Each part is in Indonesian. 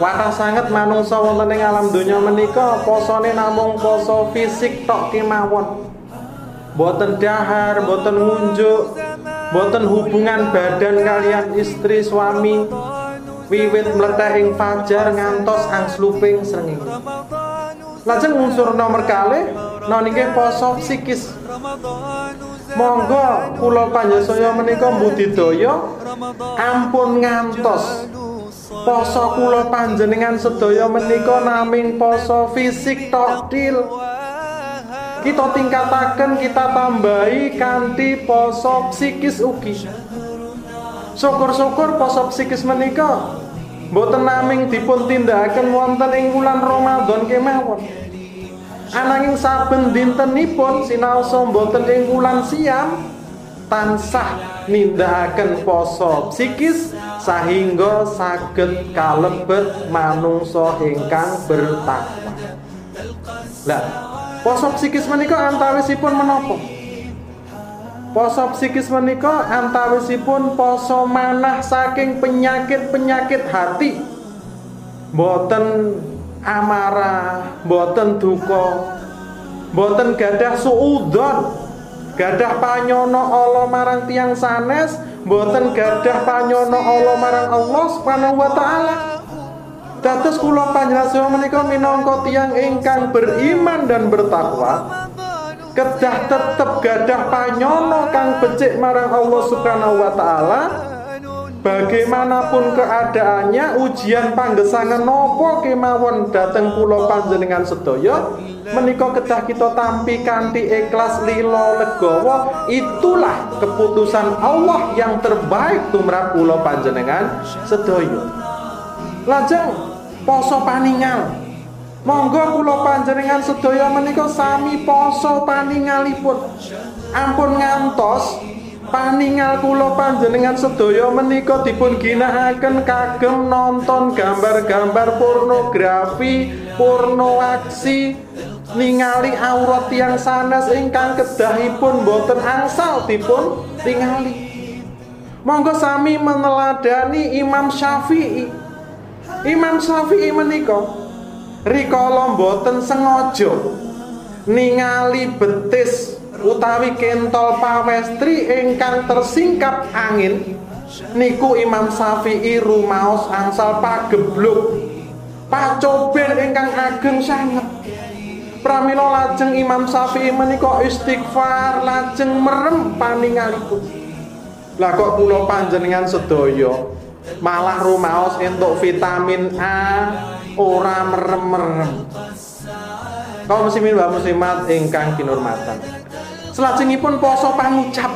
Watah sangat manungsa wonten ing alam donya menika posone namung poso fisik tok kemawon boten dahar, boten ngunjuk, boten hubungan badan kalian istri suami, wiwit mleteh ing fajar ngantos angsluping srengenge. Lajeng unsur nomor kalih nonike poso psikis. Monggo kula panjenengan menika budidaya ampun ngantos poso kula panjenengan sedaya menika naming poso fisik tok dil. Kita tingkataken kita tambahi kanthi poso psikis ugi. Syukur-syukur poso psikis menika boten naming dipun tindakaken wonten ing wulan Ramadan kemawon. Ananging saben dintenipun sinaosa boten ing wulan siam tansah nindakaken poso psikis sehingga saged kalebet manungsa ingkang bertakwa lah Poso psikis menika antawisipun menapa? Poso psikis menika antawisipun poso manah saking penyakit-penyakit hati. Boten amarah, boten duka, boten gadah suudon, gadah panyono Allah marang tiang sanes, boten gadah panyono Allah marang Allah Subhanahu wa taala. Dados kula panjenengan menika minangka tiyang ingkang beriman dan bertakwa kedah tetep gadah panyono kang becik marang Allah Subhanahu wa taala bagaimanapun keadaannya ujian panggesangan nopo kemawon dateng kula panjenengan sedaya menika kedah kita tampi kanthi ikhlas lilo legowo itulah keputusan Allah yang terbaik tumrap kula panjenengan sedaya Lajeng poso paningal. Monggo kula panjenengan sedaya menika sami poso paningalipun. Ampun ngantos paningal kula panjenengan sedaya menika dipun ginakaken kagem nonton gambar-gambar pornografi, porno aksi, ningali aurat tiang sanes ingkang kedahipun boten angsal dipun tingali. Monggo sami meneladani Imam Syafi'i Imam Syafi'i menika rikala mboten sengaja ningali betis utawi kentol pawestri ingkang tersingkap angin niku Imam Syafi'i rumaos angsal pagebluk. Pacoben ingkang ageng sanget. Pramila lajeng Imam Syafi'i menika istighfar lajeng merem paningalipun lah kok kula panjenengan sedaya malah rumaos entuk vitamin A ora merem-merem. Kaum muslimin wa muslimat ingkang kinurmatan selajengipun poso pangucap.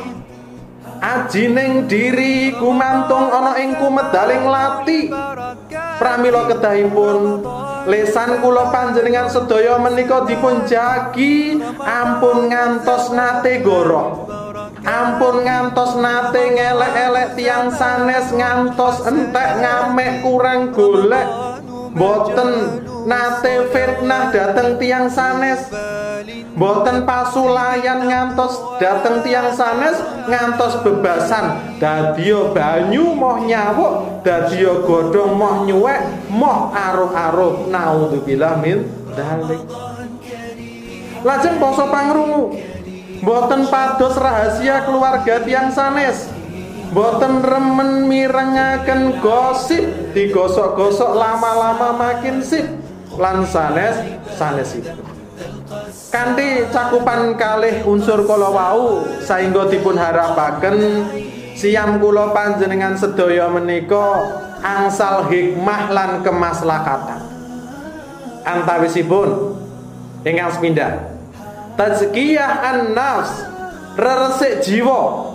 Ajining diri kumantung ana ing kumedaling lati. Pramila kedahipun lesan kula panjenengan sedaya menika dipun jagi ampun ngantos nate goro. Ampun ngantos nate ngelek-elek tiang sanes ngantos entek ngamek kurang golek. Boten nate fitnah dateng tiang sanes boten pasulayan ngantos dateng tiang sanes ngantos bebasan. Dadio banyu moh nyawuk. Dadio godong moh nyuwek. Moh aruh-aruh. Naudzubillah min dalik lajeng poso pangrungu. Boten pados rahasia keluarga tiang sanes. Boten remen mirengaken gosip. Digosok-gosok lama-lama makin sip. Lan sanes sanes Kanti cakupan kalih unsur kala wau Saingga dipun harapaken Siam kula panjenengan sedaya menika angsal hikmah lan kemaslahatan. Antawisipun ingkang sepindah tazkiyah an-nafs reresik jiwa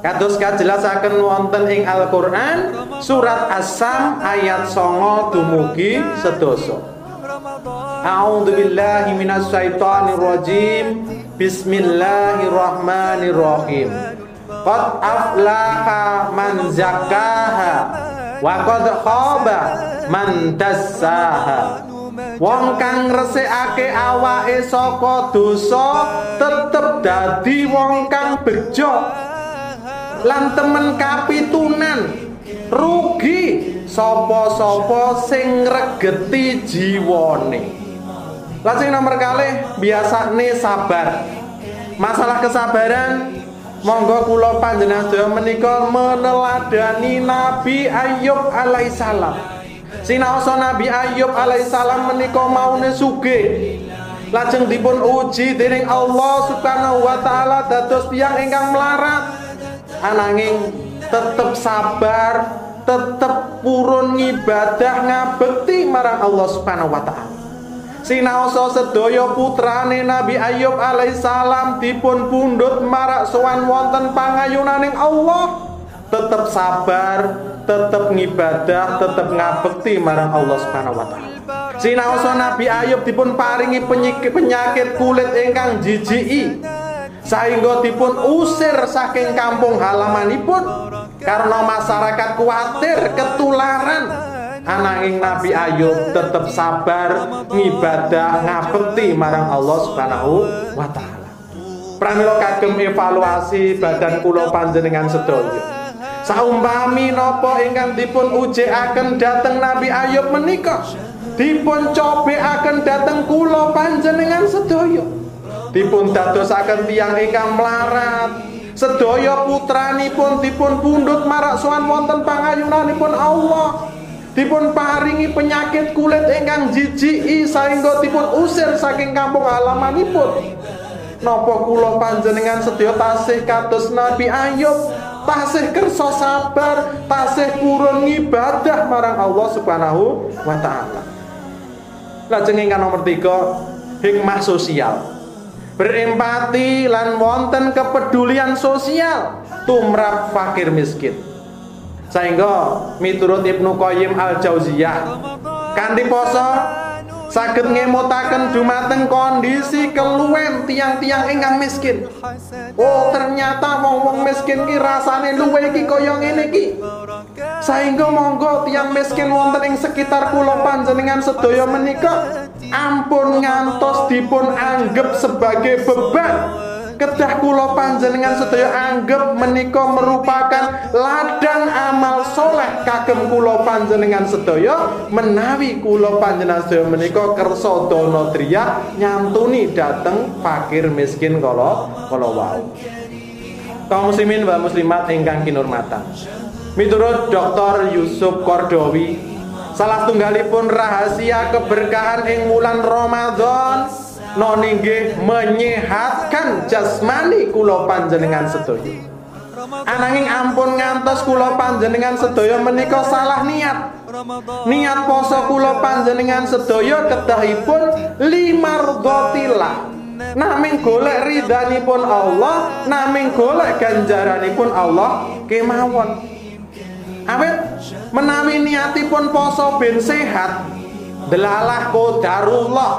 Kados kajelasaken wonten ing Al-Qur'an surat As-Sam ayat 9 dumugi sedoso. A'udzu billahi minasyaitonir rajim. Bismillahirrahmanirrahim. Qad aflaha man zakkaha wa qad khaba man dassaha. Wong kang ngresikake awake saka dosa tetep dadi wong kang bejo. Lan temen kapitunan rugi sapa-sapa sing ngregeti jiwane. Lajeng nomor kali biasane sabar. Masalah kesabaran monggo kula panjenengan sedaya menika meneladani Nabi Ayub alaihissalam. Sinaosa Nabi Ayub alaihissalam menika maune sugih. Lajeng dipun uji dening Allah Subhanahu wa taala dados tiyang ingkang melarat. Ananging tetep sabar, tetep purun ngibadah ngabekti marang Allah Subhanahu wa taala. Sinaosa sedaya putrane Nabi Ayub alaihissalam dipun pundhut marak sowan wonten pangayunaning Allah. Tetep sabar, tetep ngibadah, tetep ngabekti marang Allah Subhanahu wa taala. Sinaosa Nabi Ayub dipun paringi penyakit, penyakit kulit ingkang jijiki sehingga dipun usir saking kampung halamanipun karena masyarakat khawatir ketularan ananging Nabi Ayub tetap sabar ngibadah ngabekti marang Allah Subhanahu wa taala. Pramila kagem evaluasi badan kula panjenengan sedaya. Saumpami napa ingkang dipun ujekaken dhateng Nabi Ayub menika dipun cobekaken dhateng kula panjenengan sedaya. Dipun dadosaken tiyang ingkang melarat, sedaya putranipun dipun pundhut marak sowan wonten pangayunanipun Allah. Dipun paringi penyakit kulit ingkang jijiki sehingga dipun usir saking kampung halamanipun. Napa kula panjenengan sedaya tasih kados Nabi Ayub, tasih kersa sabar, tasih purun ibadah marang Allah Subhanahu wa taala. Lajeng ingkang nomor 3, hikmah sosial. Berempati lan wonten kepedulian sosial tumrap fakir miskin. Sehingga miturut Ibnu Qayyim Al-Jauziyah kanthi poso saged ngemutaken dumateng kondisi keluwen tiang-tiang ingkang miskin. Oh, ternyata wong-wong miskin ki rasane luwe iki kaya ngene iki. Sehingga monggo tiang miskin wonten ing sekitar kula panjenengan sedaya menika ampun ngantos dipun anggap sebagai beban kedah kula panjenengan sedaya anggap menika merupakan ladang amal soleh kagem kula panjenengan sedaya menawi kula panjenengan sedaya menika kersa driya nyantuni dateng fakir miskin kala kala wau kaum muslimin wa muslimat ingkang kinurmatan miturut Dr. Yusuf Kordowi salah tunggalipun rahasia keberkahan ing wulan Ramadan noni nggih menyehatkan jasmani kula panjenengan sedaya. Ananging ampun ngantos kula panjenengan sedaya menika salah niat. Niat poso kula panjenengan sedaya kedahipun limardhatillah. Naming golek ridhanipun Allah, naming golek ganjaranipun Allah kemawon. Awit menawi niatipun poso ben sehat, delalah qadarullah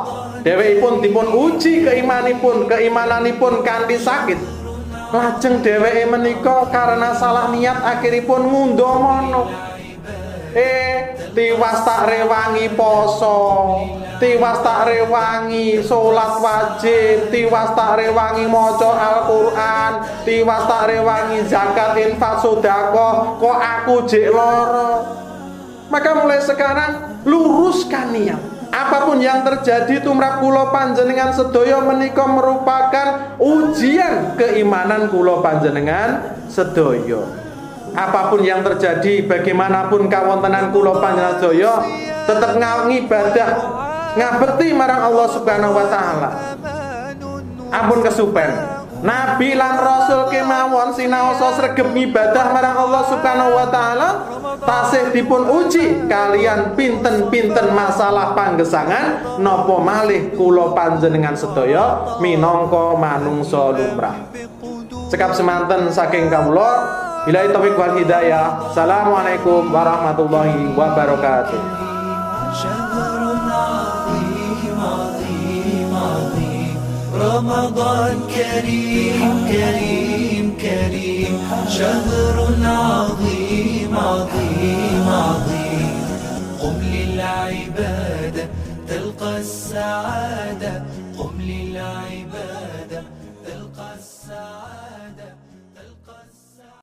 pun dipun uji keimanipun keimananipun kanthi sakit. Lajeng dheweke menika karena salah niat akhiripun ngundomono eh tiwas tak rewangi poso tiwas tak rewangi salat wajib tiwas tak rewangi maca Al-Qur'an tiwas tak rewangi zakat infak sedekah kok aku jek loro maka mulai sekarang luruskan niat apa pun yang terjadi tumrap kula panjenengan sedaya menika merupakan ujian keimanan kula panjenengan sedaya. Apa pun yang terjadi bagaimanapun kawontenan kula panjenengan sedaya tetap ngibadah ngabekti marang Allah Subhanahu wa taala. Ampun kesupen. Nabi lan Rasul kemawon sinaosa sregep ngibadah marang Allah Subhanahu wa taala tasih dipun uji kalian pinten-pinten masalah panggesangan nopo malih kula panjenengan sedaya minangka manungsa lumrah. Cekap semanten saking kawula. Bila taufik wal hidayah. Assalamualaikum warahmatullahi wabarakatuh. رمضان كريم كريم كريم شهر عظيم عظيم عظيم. قم للعبادة تلقى السعادة. قم للعبادة.